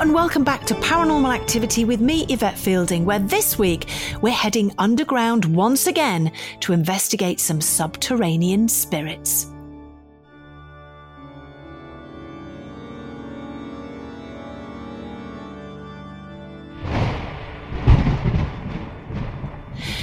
and welcome back to Paranormal Activity with me, Yvette Fielding, where this week we're heading underground once again to investigate some subterranean spirits.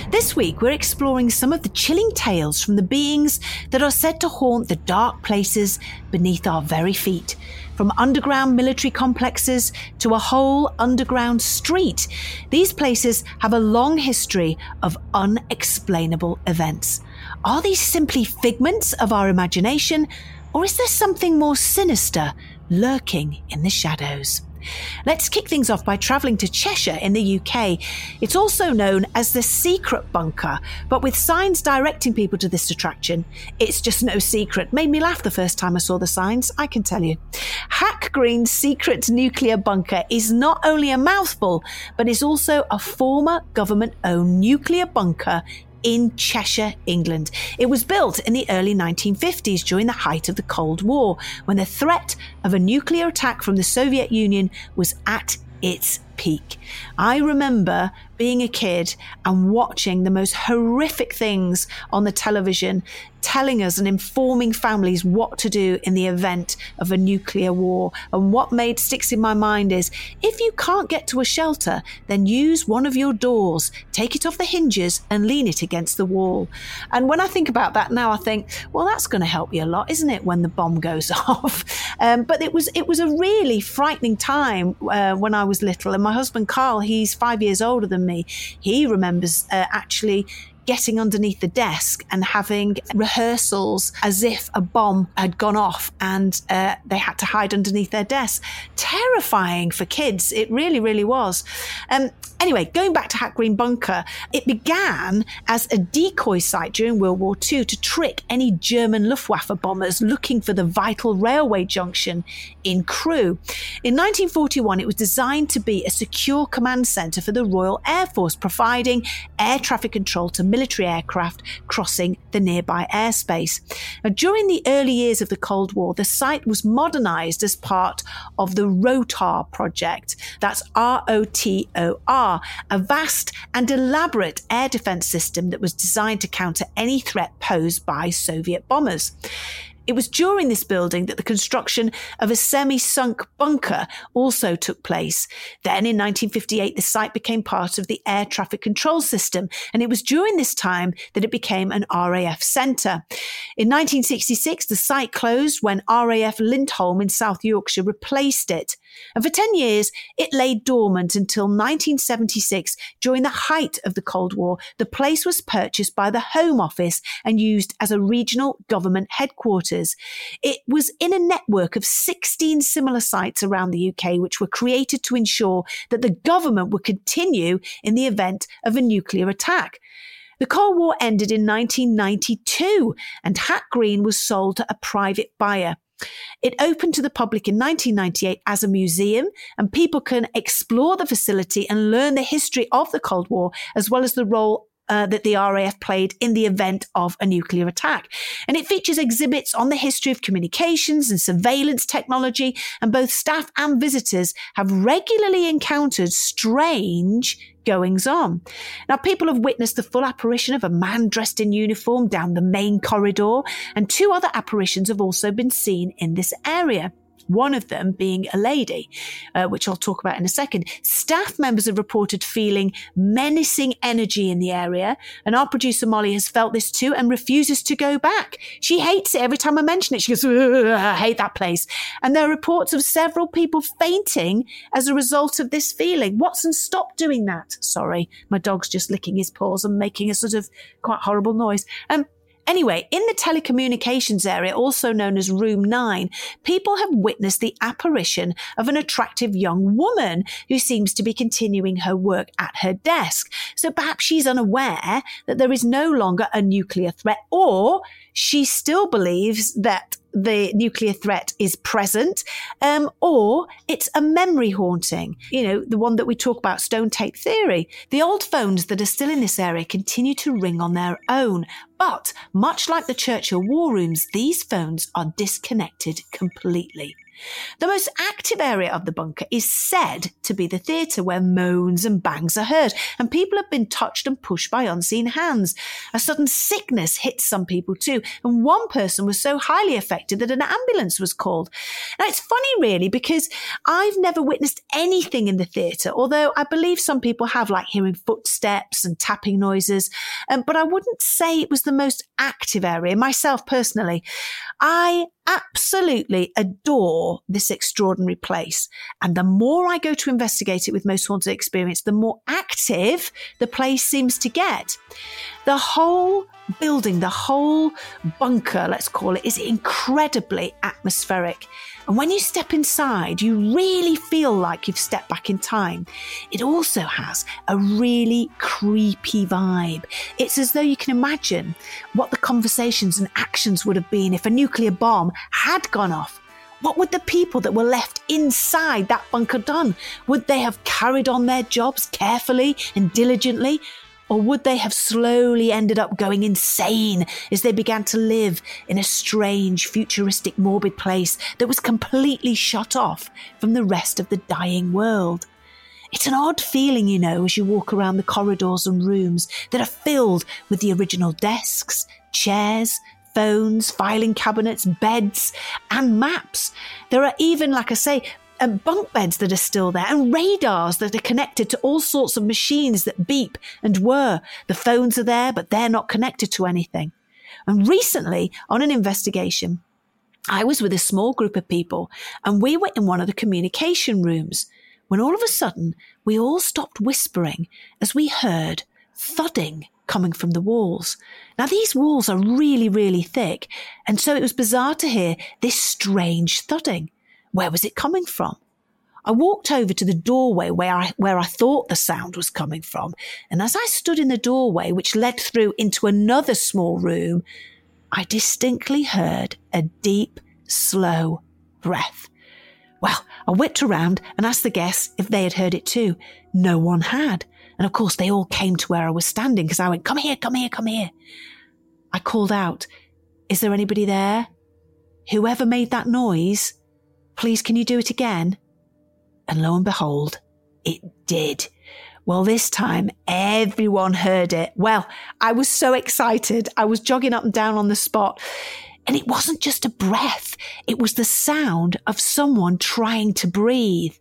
This week, we're exploring some of the chilling tales from the beings that are said to haunt the dark places beneath our very feet. From underground military complexes to a whole underground street, these places have a long history of unexplainable events. Are these simply figments of our imagination, or is there something more sinister lurking in the shadows? Let's kick things off by travelling to Cheshire in the UK. It's also known as the Secret Bunker, but with signs directing people to this attraction, it's just no secret. Made me laugh the first time I saw the signs, I can tell you. Hack Green's secret nuclear bunker is not only a mouthful, but is also a former government owned nuclear bunker in Cheshire, England. It was built in the early 1950s during the height of the Cold War, when the threat of a nuclear attack from the Soviet Union was at its peak. I remember being a kid and watching the most horrific things on the television, telling us and informing families what to do in the event of a nuclear war. And what made sticks in my mind is if you can't get to a shelter, then use one of your doors, take it off the hinges and lean it against the wall. And when I think about that now, I think, well, that's going to help you a lot, isn't it, when the bomb goes off? Um, but it was it was a really frightening time uh, when I was little, and my husband Carl, he's five years older than me. He remembers uh, actually getting underneath the desk and having rehearsals as if a bomb had gone off and uh, they had to hide underneath their desk. Terrifying for kids. It really, really was. Um, anyway, going back to Hack Green Bunker, it began as a decoy site during World War II to trick any German Luftwaffe bombers looking for the vital railway junction in Crewe. In 1941, it was designed to be a secure command centre for the Royal Air Force, providing air traffic control to military aircraft crossing the nearby airspace. Now, during the early years of the Cold War, the site was modernised as part of the ROTOR project. That's R O T O R, a vast and elaborate air defence system that was designed to counter any threat posed by Soviet bombers. It was during this building that the construction of a semi sunk bunker also took place. Then in 1958, the site became part of the air traffic control system, and it was during this time that it became an RAF centre. In 1966, the site closed when RAF Lindholme in South Yorkshire replaced it. And for 10 years, it lay dormant until 1976. During the height of the Cold War, the place was purchased by the Home Office and used as a regional government headquarters. It was in a network of 16 similar sites around the UK, which were created to ensure that the government would continue in the event of a nuclear attack. The Cold War ended in 1992 and Hack Green was sold to a private buyer. It opened to the public in 1998 as a museum, and people can explore the facility and learn the history of the Cold War, as well as the role uh, that the RAF played in the event of a nuclear attack. And it features exhibits on the history of communications and surveillance technology, and both staff and visitors have regularly encountered strange goings on. Now, people have witnessed the full apparition of a man dressed in uniform down the main corridor, and two other apparitions have also been seen in this area one of them being a lady, uh, which I'll talk about in a second. Staff members have reported feeling menacing energy in the area, and our producer Molly has felt this too and refuses to go back. She hates it every time I mention it. She goes, I hate that place. And there are reports of several people fainting as a result of this feeling. Watson, stop doing that. Sorry, my dog's just licking his paws and making a sort of quite horrible noise. Um, Anyway, in the telecommunications area, also known as Room 9, people have witnessed the apparition of an attractive young woman who seems to be continuing her work at her desk. So perhaps she's unaware that there is no longer a nuclear threat or she still believes that the nuclear threat is present, um, or it's a memory haunting. You know, the one that we talk about, stone tape theory. The old phones that are still in this area continue to ring on their own, but much like the Churchill war rooms, these phones are disconnected completely. The most active area of the bunker is said to be the theatre where moans and bangs are heard, and people have been touched and pushed by unseen hands. A sudden sickness hits some people too, and one person was so highly affected that an ambulance was called. Now it's funny really because I've never witnessed anything in the theatre, although I believe some people have like hearing footsteps and tapping noises, um, but I wouldn't say it was the most active area myself personally. I absolutely adore this extraordinary place. And the more I go to investigate it with Most Haunted Experience, the more active the place seems to get. The whole building, the whole bunker, let's call it, is incredibly atmospheric. And when you step inside, you really feel like you've stepped back in time. It also has a really creepy vibe. It's as though you can imagine what the conversations and actions would have been if a nuclear bomb had gone off. What would the people that were left inside that bunker done? Would they have carried on their jobs carefully and diligently? Or would they have slowly ended up going insane as they began to live in a strange, futuristic, morbid place that was completely shut off from the rest of the dying world? It's an odd feeling, you know, as you walk around the corridors and rooms that are filled with the original desks, chairs, phones, filing cabinets, beds, and maps. There are even, like I say, and bunk beds that are still there and radars that are connected to all sorts of machines that beep and whir. The phones are there, but they're not connected to anything. And recently on an investigation, I was with a small group of people and we were in one of the communication rooms when all of a sudden we all stopped whispering as we heard thudding coming from the walls. Now these walls are really, really thick. And so it was bizarre to hear this strange thudding. Where was it coming from? I walked over to the doorway where I, where I thought the sound was coming from. And as I stood in the doorway, which led through into another small room, I distinctly heard a deep, slow breath. Well, I whipped around and asked the guests if they had heard it too. No one had. And of course, they all came to where I was standing because I went, come here, come here, come here. I called out, is there anybody there? Whoever made that noise, Please, can you do it again? And lo and behold, it did. Well, this time everyone heard it. Well, I was so excited. I was jogging up and down on the spot. And it wasn't just a breath. It was the sound of someone trying to breathe.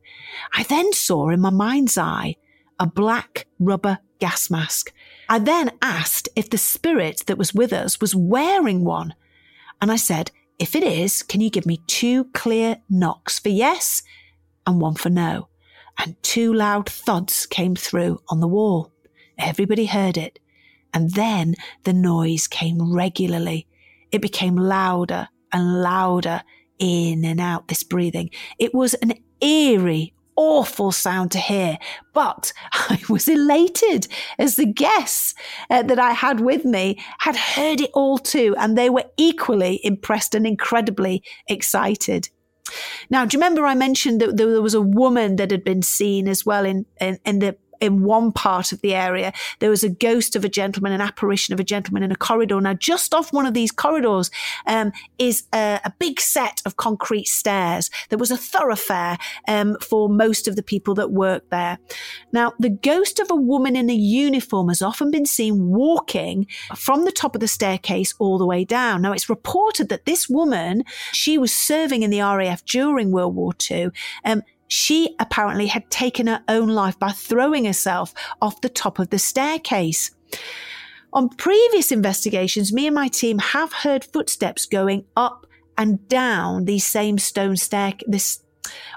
I then saw in my mind's eye a black rubber gas mask. I then asked if the spirit that was with us was wearing one. And I said, if it is, can you give me two clear knocks for yes and one for no? And two loud thuds came through on the wall. Everybody heard it. And then the noise came regularly. It became louder and louder in and out, this breathing. It was an eerie awful sound to hear, but I was elated as the guests uh, that I had with me had heard it all too, and they were equally impressed and incredibly excited. Now, do you remember I mentioned that there was a woman that had been seen as well in, in, in the in one part of the area, there was a ghost of a gentleman, an apparition of a gentleman in a corridor. Now, just off one of these corridors um, is a, a, big set of concrete stairs. There was a thoroughfare um, for most of the people that worked there. Now, the ghost of a woman in a uniform has often been seen walking from the top of the staircase all the way down. Now, it's reported that this woman, she was serving in the RAF during World War II. Um, she apparently had taken her own life by throwing herself off the top of the staircase. On previous investigations, me and my team have heard footsteps going up and down these same stone stair, this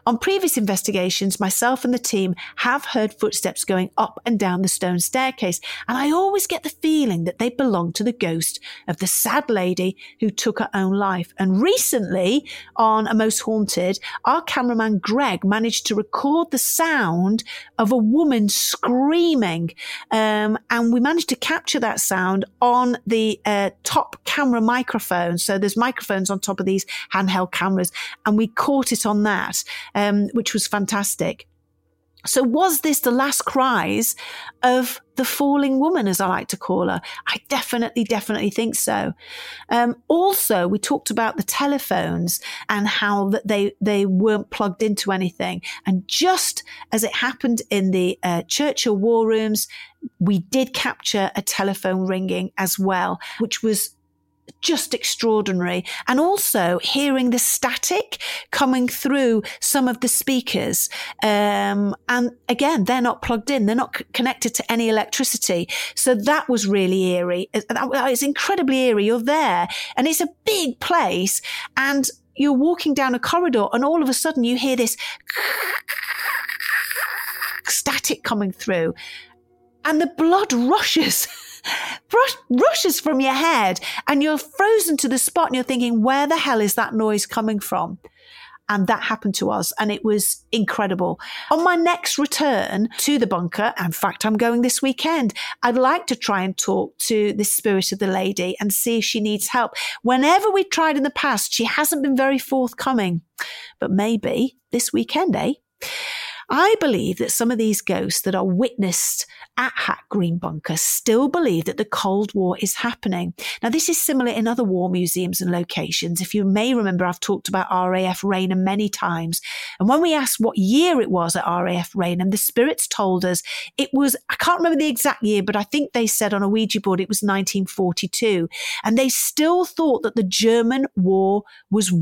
on previous investigations, myself and the team have heard footsteps going up and down the stone staircase, and I always get the feeling that they belong to the ghost of the sad lady who took her own life. And recently, on A Most Haunted, our cameraman Greg managed to record the sound of a woman screaming, um, and we managed to capture that sound on the uh, top camera microphone. So there's microphones on top of these handheld cameras, and we caught it on that um, which was fantastic. So was this the last cries of the falling woman, as I like to call her? I definitely, definitely think so. Um, also, we talked about the telephones and how that they they weren't plugged into anything. And just as it happened in the uh, Churchill war rooms, we did capture a telephone ringing as well, which was just extraordinary. And also hearing the static coming through some of the speakers. Um, and again, they're not plugged in. They're not c- connected to any electricity. So that was really eerie. It's incredibly eerie. You're there and it's a big place and you're walking down a corridor and all of a sudden you hear this static coming through and the blood rushes. Brush, rushes from your head and you're frozen to the spot and you're thinking, where the hell is that noise coming from? And that happened to us and it was incredible. On my next return to the bunker, in fact, I'm going this weekend, I'd like to try and talk to the spirit of the lady and see if she needs help. Whenever we tried in the past, she hasn't been very forthcoming, but maybe this weekend, eh? I believe that some of these ghosts that are witnessed at Hack Green Bunker still believe that the Cold War is happening. Now, this is similar in other war museums and locations. If you may remember, I've talked about RAF Raynham many times. And when we asked what year it was at RAF Raynham, the spirits told us it was, I can't remember the exact year, but I think they said on a Ouija board it was 1942. And they still thought that the German war was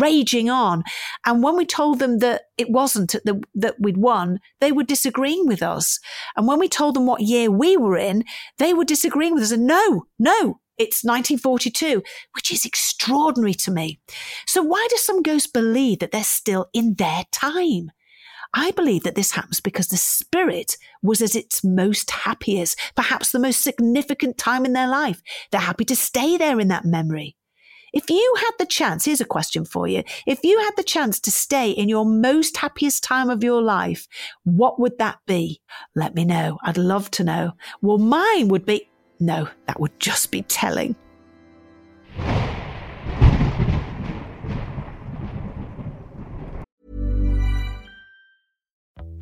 raging on. And when we told them that it wasn't the, that we'd won, they were disagreeing with us. And when we told them what year we were in, they were disagreeing with us. And no, no, it's 1942, which is extraordinary to me. So why do some ghosts believe that they're still in their time? I believe that this happens because the spirit was at its most happiest, perhaps the most significant time in their life. They're happy to stay there in that memory. If you had the chance, here's a question for you. If you had the chance to stay in your most happiest time of your life, what would that be? Let me know. I'd love to know. Well, mine would be, no, that would just be telling.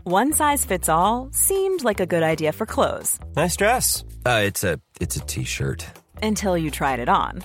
One size fits all seemed like a good idea for clothes. Nice dress. Uh, it's a it's a t-shirt. Until you tried it on.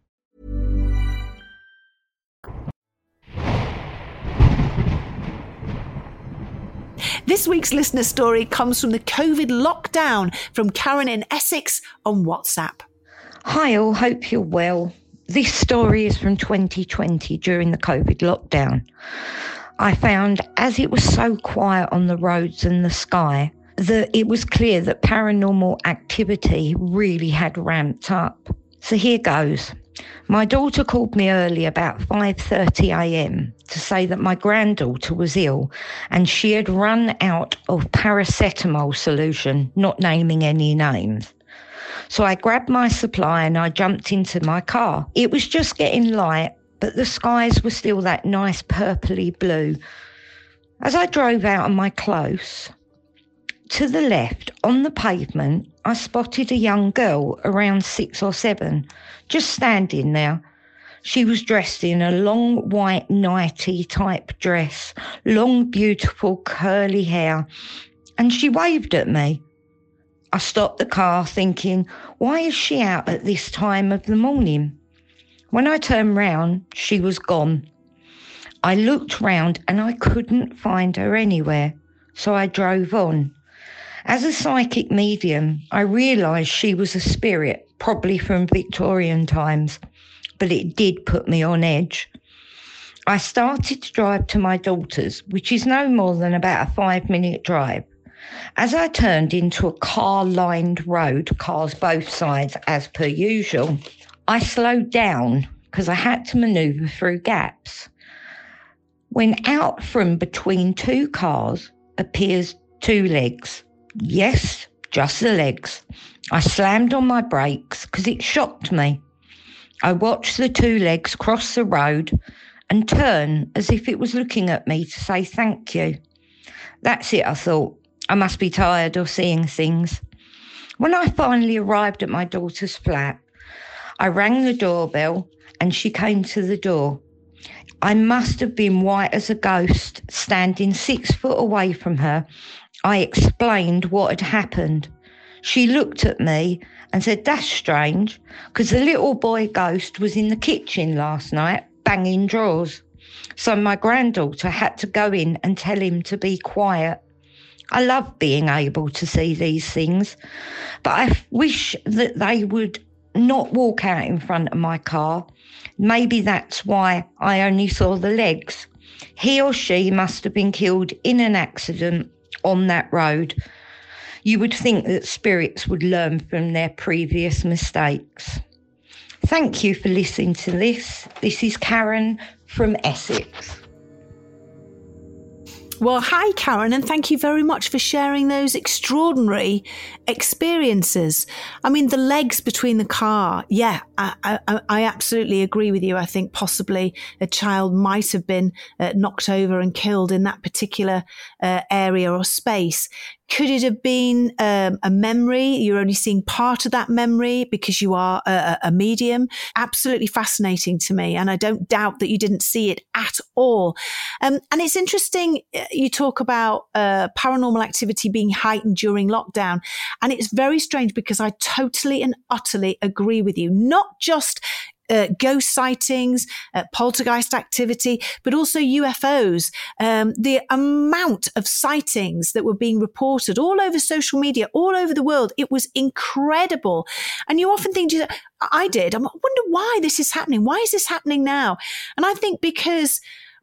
This week's listener story comes from the COVID lockdown from Karen in Essex on WhatsApp. Hi all, hope you're well. This story is from 2020 during the COVID lockdown. I found as it was so quiet on the roads and the sky that it was clear that paranormal activity really had ramped up. So here goes. My daughter called me early about 5:30 a.m. to say that my granddaughter was ill and she had run out of paracetamol solution, not naming any names. So I grabbed my supply and I jumped into my car. It was just getting light, but the skies were still that nice purpley blue. As I drove out of my close, to the left on the pavement, I spotted a young girl around six or seven, just standing there. She was dressed in a long white nighty type dress, long, beautiful, curly hair, and she waved at me. I stopped the car thinking, why is she out at this time of the morning? When I turned round, she was gone. I looked round and I couldn't find her anywhere, so I drove on. As a psychic medium, I realised she was a spirit, probably from Victorian times, but it did put me on edge. I started to drive to my daughter's, which is no more than about a five minute drive. As I turned into a car lined road, cars both sides as per usual, I slowed down because I had to maneuver through gaps. When out from between two cars appears two legs. Yes, just the legs. I slammed on my brakes because it shocked me. I watched the two legs cross the road and turn as if it was looking at me to say thank you. That's it, I thought. I must be tired of seeing things. When I finally arrived at my daughter's flat, I rang the doorbell and she came to the door. I must have been white as a ghost, standing six foot away from her. I explained what had happened. She looked at me and said, That's strange, because the little boy ghost was in the kitchen last night banging drawers. So my granddaughter had to go in and tell him to be quiet. I love being able to see these things, but I wish that they would not walk out in front of my car. Maybe that's why I only saw the legs. He or she must have been killed in an accident on that road. You would think that spirits would learn from their previous mistakes. Thank you for listening to this. This is Karen from Essex. Well, hi, Karen, and thank you very much for sharing those extraordinary experiences. I mean, the legs between the car. Yeah, I, I, I absolutely agree with you. I think possibly a child might have been uh, knocked over and killed in that particular uh, area or space. Could it have been um, a memory? You're only seeing part of that memory because you are a, a, medium. Absolutely fascinating to me. And I don't doubt that you didn't see it at all. Um, and it's interesting, uh, you talk about uh, paranormal activity being heightened during lockdown. And it's very strange because I totally and utterly agree with you. Not just uh, ghost sightings, uh, poltergeist activity, but also UFOs. Um, the amount of sightings that were being reported all over social media, all over the world, it was incredible. And you often think, I did, I wonder why this is happening. Why is this happening now? And I think because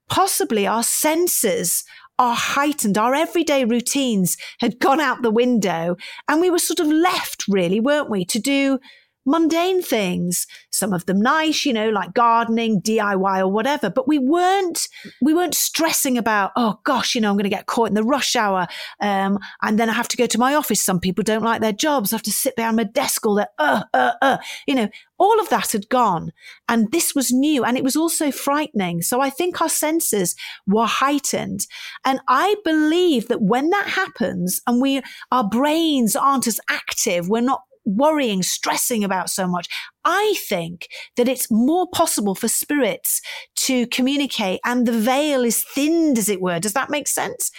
possibly our senses our heightened, our everyday routines had gone out the window and we were sort of left really, weren't we, to do mundane things, some of them nice, you know, like gardening, DIY or whatever. But we weren't, we weren't stressing about, oh gosh, you know, I'm going to get caught in the rush hour. Um, and then I have to go to my office. Some people don't like their jobs. I have to sit behind my desk all day. Uh, uh, uh, you know, all of that had gone and this was new and it was also frightening. So I think our senses were heightened. And I believe that when that happens and we, our brains aren't as active, we're not worrying, stressing about so much. I think that it's more possible for spirits to communicate and the veil is thinned, as it were. Does that make sense?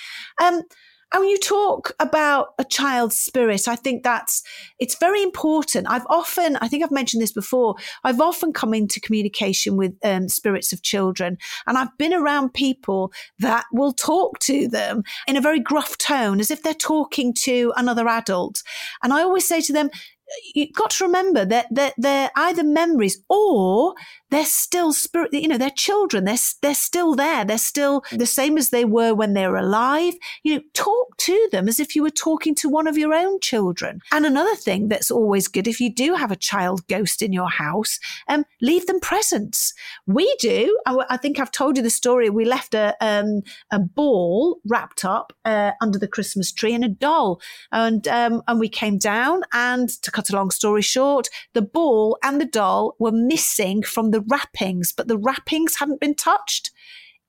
Um, and when you talk about a child's spirit, I think that's, it's very important. I've often, I think I've mentioned this before, I've often come into communication with um, spirits of children and I've been around people that will talk to them in a very gruff tone as if they're talking to another adult. And I always say to them, you've got to remember that they're, they're, either memories or they're still spirit, you know, they're children. They're, they're still there. They're still the same as they were when they were alive. You know, talk to them as if you were talking to one of your own children. And another thing that's always good, if you do have a child ghost in your house, um, leave them presents. We do. I, think I've told you the story. We left a, um, a ball wrapped up uh, under the Christmas tree and a doll. And, um, and we came down and to cut a long story short, the ball and the doll were missing from the the wrappings, but the wrappings hadn't been touched.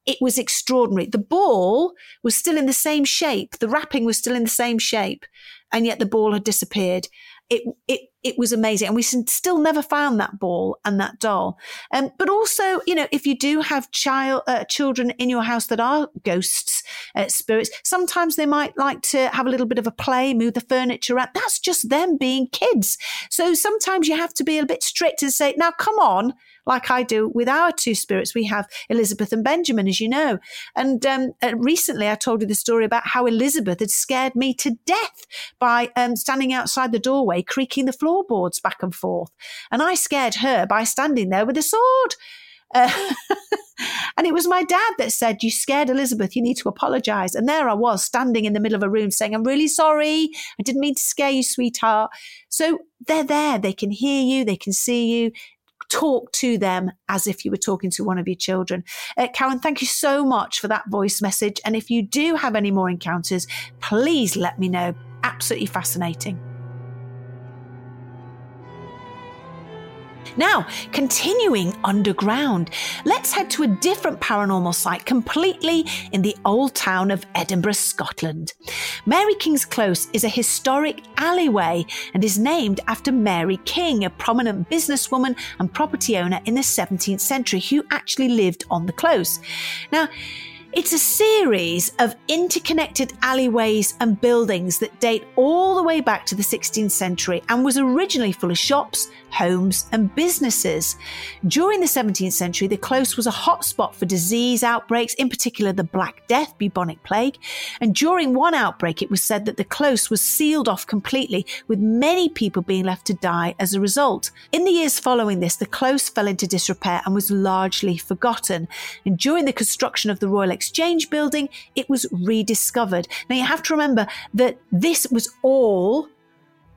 It was extraordinary. The ball was still in the same shape. The wrapping was still in the same shape. And yet the ball had disappeared. It, it, it was amazing. And we still never found that ball and that doll. Um, but also, you know, if you do have child, uh, children in your house that are ghosts, uh, spirits, sometimes they might like to have a little bit of a play, move the furniture around. That's just them being kids. So sometimes you have to be a bit strict and say, now come on, like I do with our two spirits. We have Elizabeth and Benjamin, as you know. And um, uh, recently I told you the story about how Elizabeth had scared me to death by um, standing outside the doorway, creaking the floorboards back and forth. And I scared her by standing there with a sword. Uh, and it was my dad that said, You scared Elizabeth, you need to apologize. And there I was standing in the middle of a room saying, I'm really sorry. I didn't mean to scare you, sweetheart. So they're there. They can hear you. They can see you talk to them as if you were talking to one of your children. Uh, Karen, thank you so much for that voice message. And if you do have any more encounters, please let me know. Absolutely fascinating. Now, continuing underground, let's head to a different paranormal site completely in the old town of Edinburgh, Scotland. Mary King's Close is a historic alleyway and is named after Mary King, a prominent businesswoman and property owner in the 17th century who actually lived on the close. Now, it's a series of interconnected alleyways and buildings that date all the way back to the 16th century and was originally full of shops, homes, and businesses. During the 17th century, the close was a hotspot for disease outbreaks, in particular the Black Death, bubonic plague. And during one outbreak, it was said that the close was sealed off completely, with many people being left to die as a result. In the years following this, the close fell into disrepair and was largely forgotten. And during the construction of the Royal Exchange building, it was rediscovered. Now you have to remember that this was all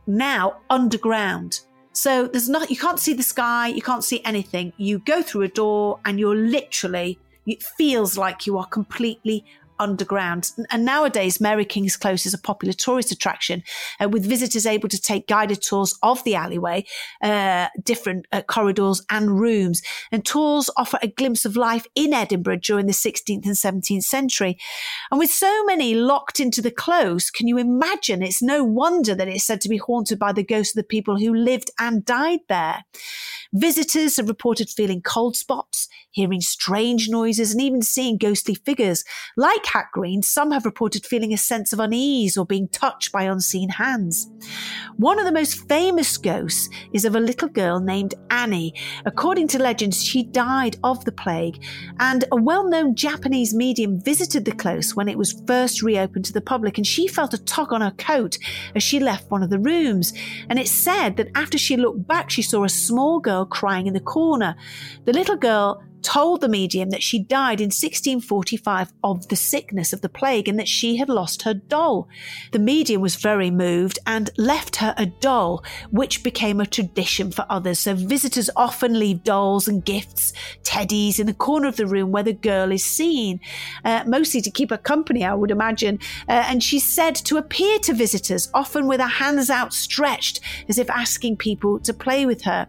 now underground. So there's not, you can't see the sky, you can't see anything. You go through a door and you're literally, it feels like you are completely underground. And nowadays, Mary King's Close is a popular tourist attraction, uh, with visitors able to take guided tours of the alleyway, uh, different uh, corridors and rooms. And tours offer a glimpse of life in Edinburgh during the 16th and 17th century. And with so many locked into the close, can you imagine? It's no wonder that it's said to be haunted by the ghosts of the people who lived and died there. Visitors have reported feeling cold spots, hearing strange noises, and even seeing ghostly figures. Like Hack Green, some have reported feeling a sense of unease or being touched by unseen hands. One of the most famous ghosts is of a little girl named Annie. According to legends, she died of the plague, and a well known Japanese medium visited the close when it was first reopened to the public, and she felt a tug on her coat as she left one of the rooms. And it's said that after she looked back, she saw a small girl crying in the corner. The little girl told the medium that she died in 1645 of the sickness of the plague and that she had lost her doll. The medium was very moved and left her a doll, which became a tradition for others. So visitors often leave dolls and gifts, teddies in the corner of the room where the girl is seen, uh, mostly to keep her company, I would imagine. Uh, and she's said to appear to visitors, often with her hands outstretched, as if asking people to play with her.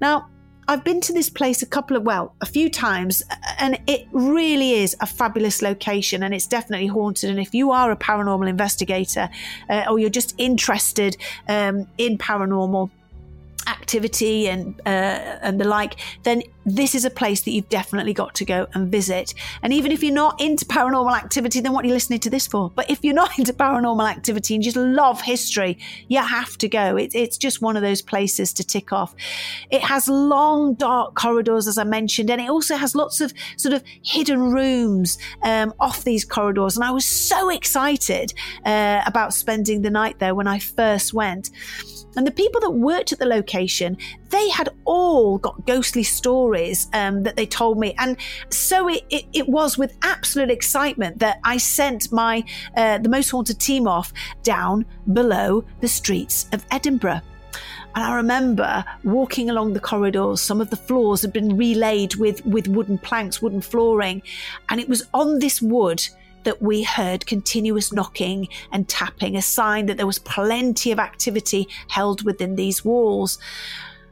Now, I've been to this place a couple of, well, a few times, and it really is a fabulous location and it's definitely haunted. And if you are a paranormal investigator uh, or you're just interested um, in paranormal, activity and uh, and the like, then this is a place that you've definitely got to go and visit. And even if you're not into paranormal activity, then what are you listening to this for? But if you're not into paranormal activity and just love history, you have to go. It, it's just one of those places to tick off. It has long, dark corridors, as I mentioned, and it also has lots of sort of hidden rooms um, off these corridors. And I was so excited uh, about spending the night there when I first went. And the people that worked at the location, they had all got ghostly stories um, that they told me. And so it, it, it, was with absolute excitement that I sent my uh, the most haunted team off down below the streets of Edinburgh. And I remember walking along the corridors. Some of the floors had been relaid with, with wooden planks, wooden flooring. And it was on this wood that we heard continuous knocking and tapping, a sign that there was plenty of activity held within these walls.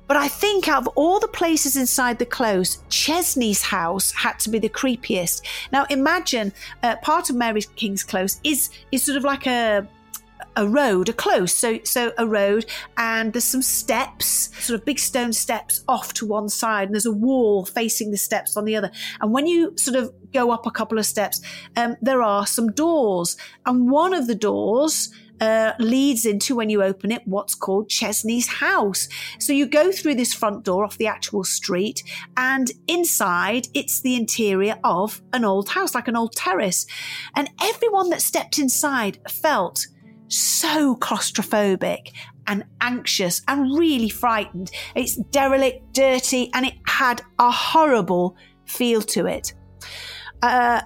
But I think out of all the places inside the close, Chesney's house had to be the creepiest. Now imagine uh, part of Mary King's Close is is sort of like a a road, a close, so so a road, and there's some steps, sort of big stone steps off to one side, and there's a wall facing the steps on the other. And when you sort of go up a couple of steps, um, there are some doors, and one of the doors. Uh, leads into when you open it what's called Chesney's house. So you go through this front door off the actual street, and inside it's the interior of an old house, like an old terrace. And everyone that stepped inside felt so claustrophobic and anxious and really frightened. It's derelict, dirty, and it had a horrible feel to it. Uh,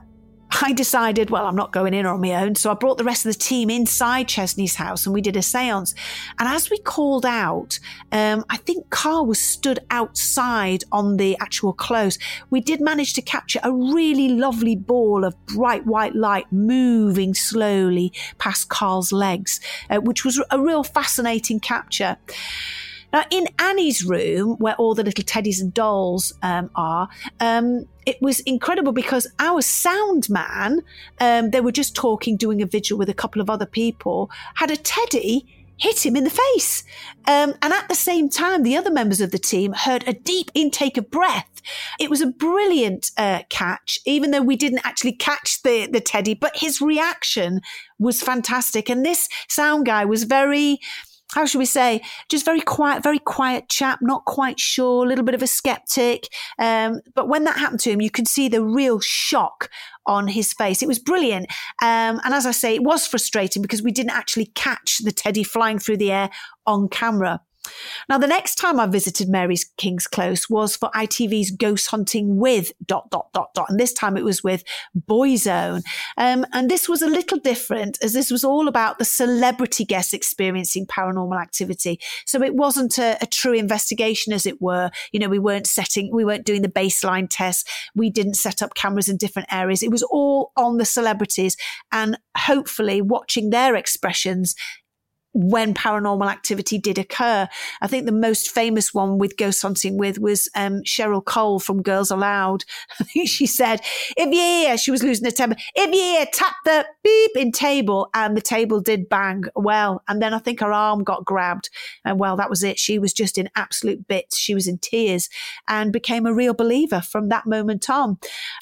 I decided, well, I'm not going in on my own. So I brought the rest of the team inside Chesney's house and we did a seance. And as we called out, um, I think Carl was stood outside on the actual close. We did manage to capture a really lovely ball of bright white light moving slowly past Carl's legs, uh, which was a real fascinating capture. Now, in Annie's room, where all the little teddies and dolls um, are, um, it was incredible because our sound man, um, they were just talking, doing a vigil with a couple of other people, had a teddy hit him in the face. Um, and at the same time, the other members of the team heard a deep intake of breath. It was a brilliant uh, catch, even though we didn't actually catch the, the teddy, but his reaction was fantastic. And this sound guy was very, how should we say, just very quiet, very quiet chap, not quite sure, a little bit of a skeptic. Um, but when that happened to him, you could see the real shock on his face. It was brilliant. Um, and as I say, it was frustrating because we didn't actually catch the teddy flying through the air on camera. Now, the next time I visited Mary's King's Close was for ITV's Ghost Hunting with dot dot dot dot, and this time it was with Boyzone. Um, and this was a little different, as this was all about the celebrity guests experiencing paranormal activity. So it wasn't a, a true investigation, as it were. You know, we weren't setting, we weren't doing the baseline tests. We didn't set up cameras in different areas. It was all on the celebrities, and hopefully watching their expressions when paranormal activity did occur. I think the most famous one with ghost hunting with was um, Cheryl Cole from Girls Aloud. She said, if you hear, she was losing her temper, if you hear, tap the beep in table, and the table did bang well. And then I think her arm got grabbed. And well, that was it. She was just in absolute bits. She was in tears and became a real believer from that moment on.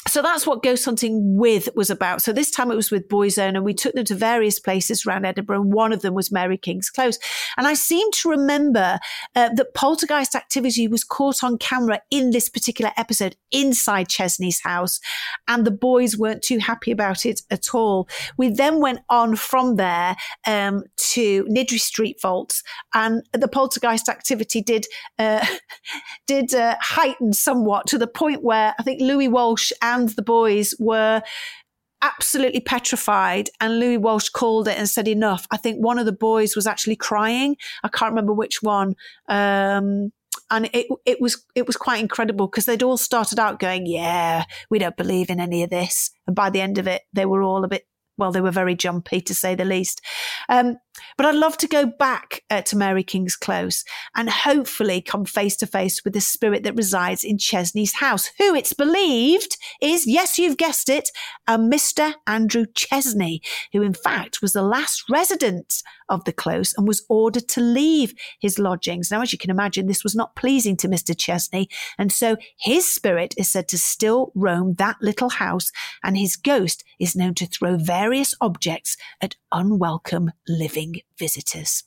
So that's what ghost hunting with was about. So this time it was with Boyzone, and we took them to various places around Edinburgh. And one of them was Mary King's Close. And I seem to remember uh, that poltergeist activity was caught on camera in this particular episode inside Chesney's house, and the boys weren't too happy about it at all. We then went on from there um, to Niddry Street vaults, and the poltergeist activity did uh, did uh, heighten somewhat to the point where I think Louis Walsh and the boys were absolutely petrified. And Louis Walsh called it and said, enough. I think one of the boys was actually crying. I can't remember which one. Um, and it it was it was quite incredible because they'd all started out going, "Yeah, we don't believe in any of this," and by the end of it, they were all a bit well, they were very jumpy to say the least. Um, But I'd love to go back uh, to Mary King's Close and hopefully come face to face with the spirit that resides in Chesney's house, who it's believed is, yes, you've guessed it, a Mr. Andrew Chesney, who in fact was the last resident of the close and was ordered to leave his lodgings. Now, as you can imagine, this was not pleasing to Mr. Chesney, and so his spirit is said to still roam that little house, and his ghost is known to throw various objects at unwelcome living visitors.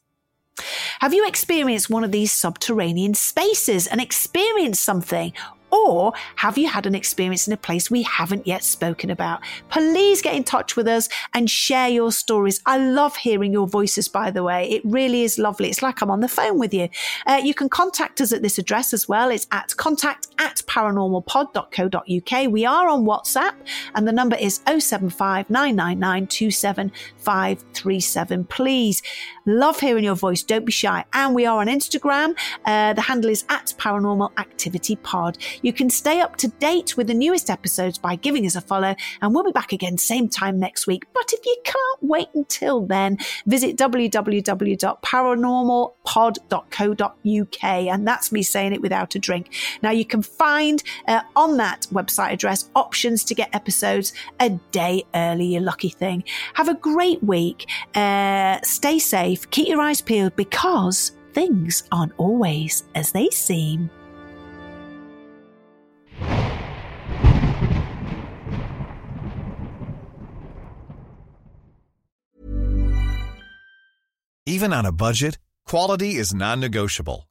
Have you experienced one of these subterranean spaces and experienced something? Or have you had an experience in a place we haven't yet spoken about? Please get in touch with us and share your stories. I love hearing your voices, by the way. It really is lovely. It's like I'm on the phone with you. Uh, you can contact us at this address as well. It's at contact at paranormalpod.co.uk. We are on WhatsApp and the number is 075 Please love hearing your voice. Don't be shy. And we are on Instagram. Uh, the handle is at paranormal activity pod. You can stay up to date with the newest episodes by giving us a follow, and we'll be back again same time next week. But if you can't wait until then, visit www.paranormalpod.co.uk, and that's me saying it without a drink. Now, you can find uh, on that website address options to get episodes a day early, you lucky thing. Have a great week. Uh, stay safe, keep your eyes peeled because things aren't always as they seem. Even on a budget, quality is non-negotiable.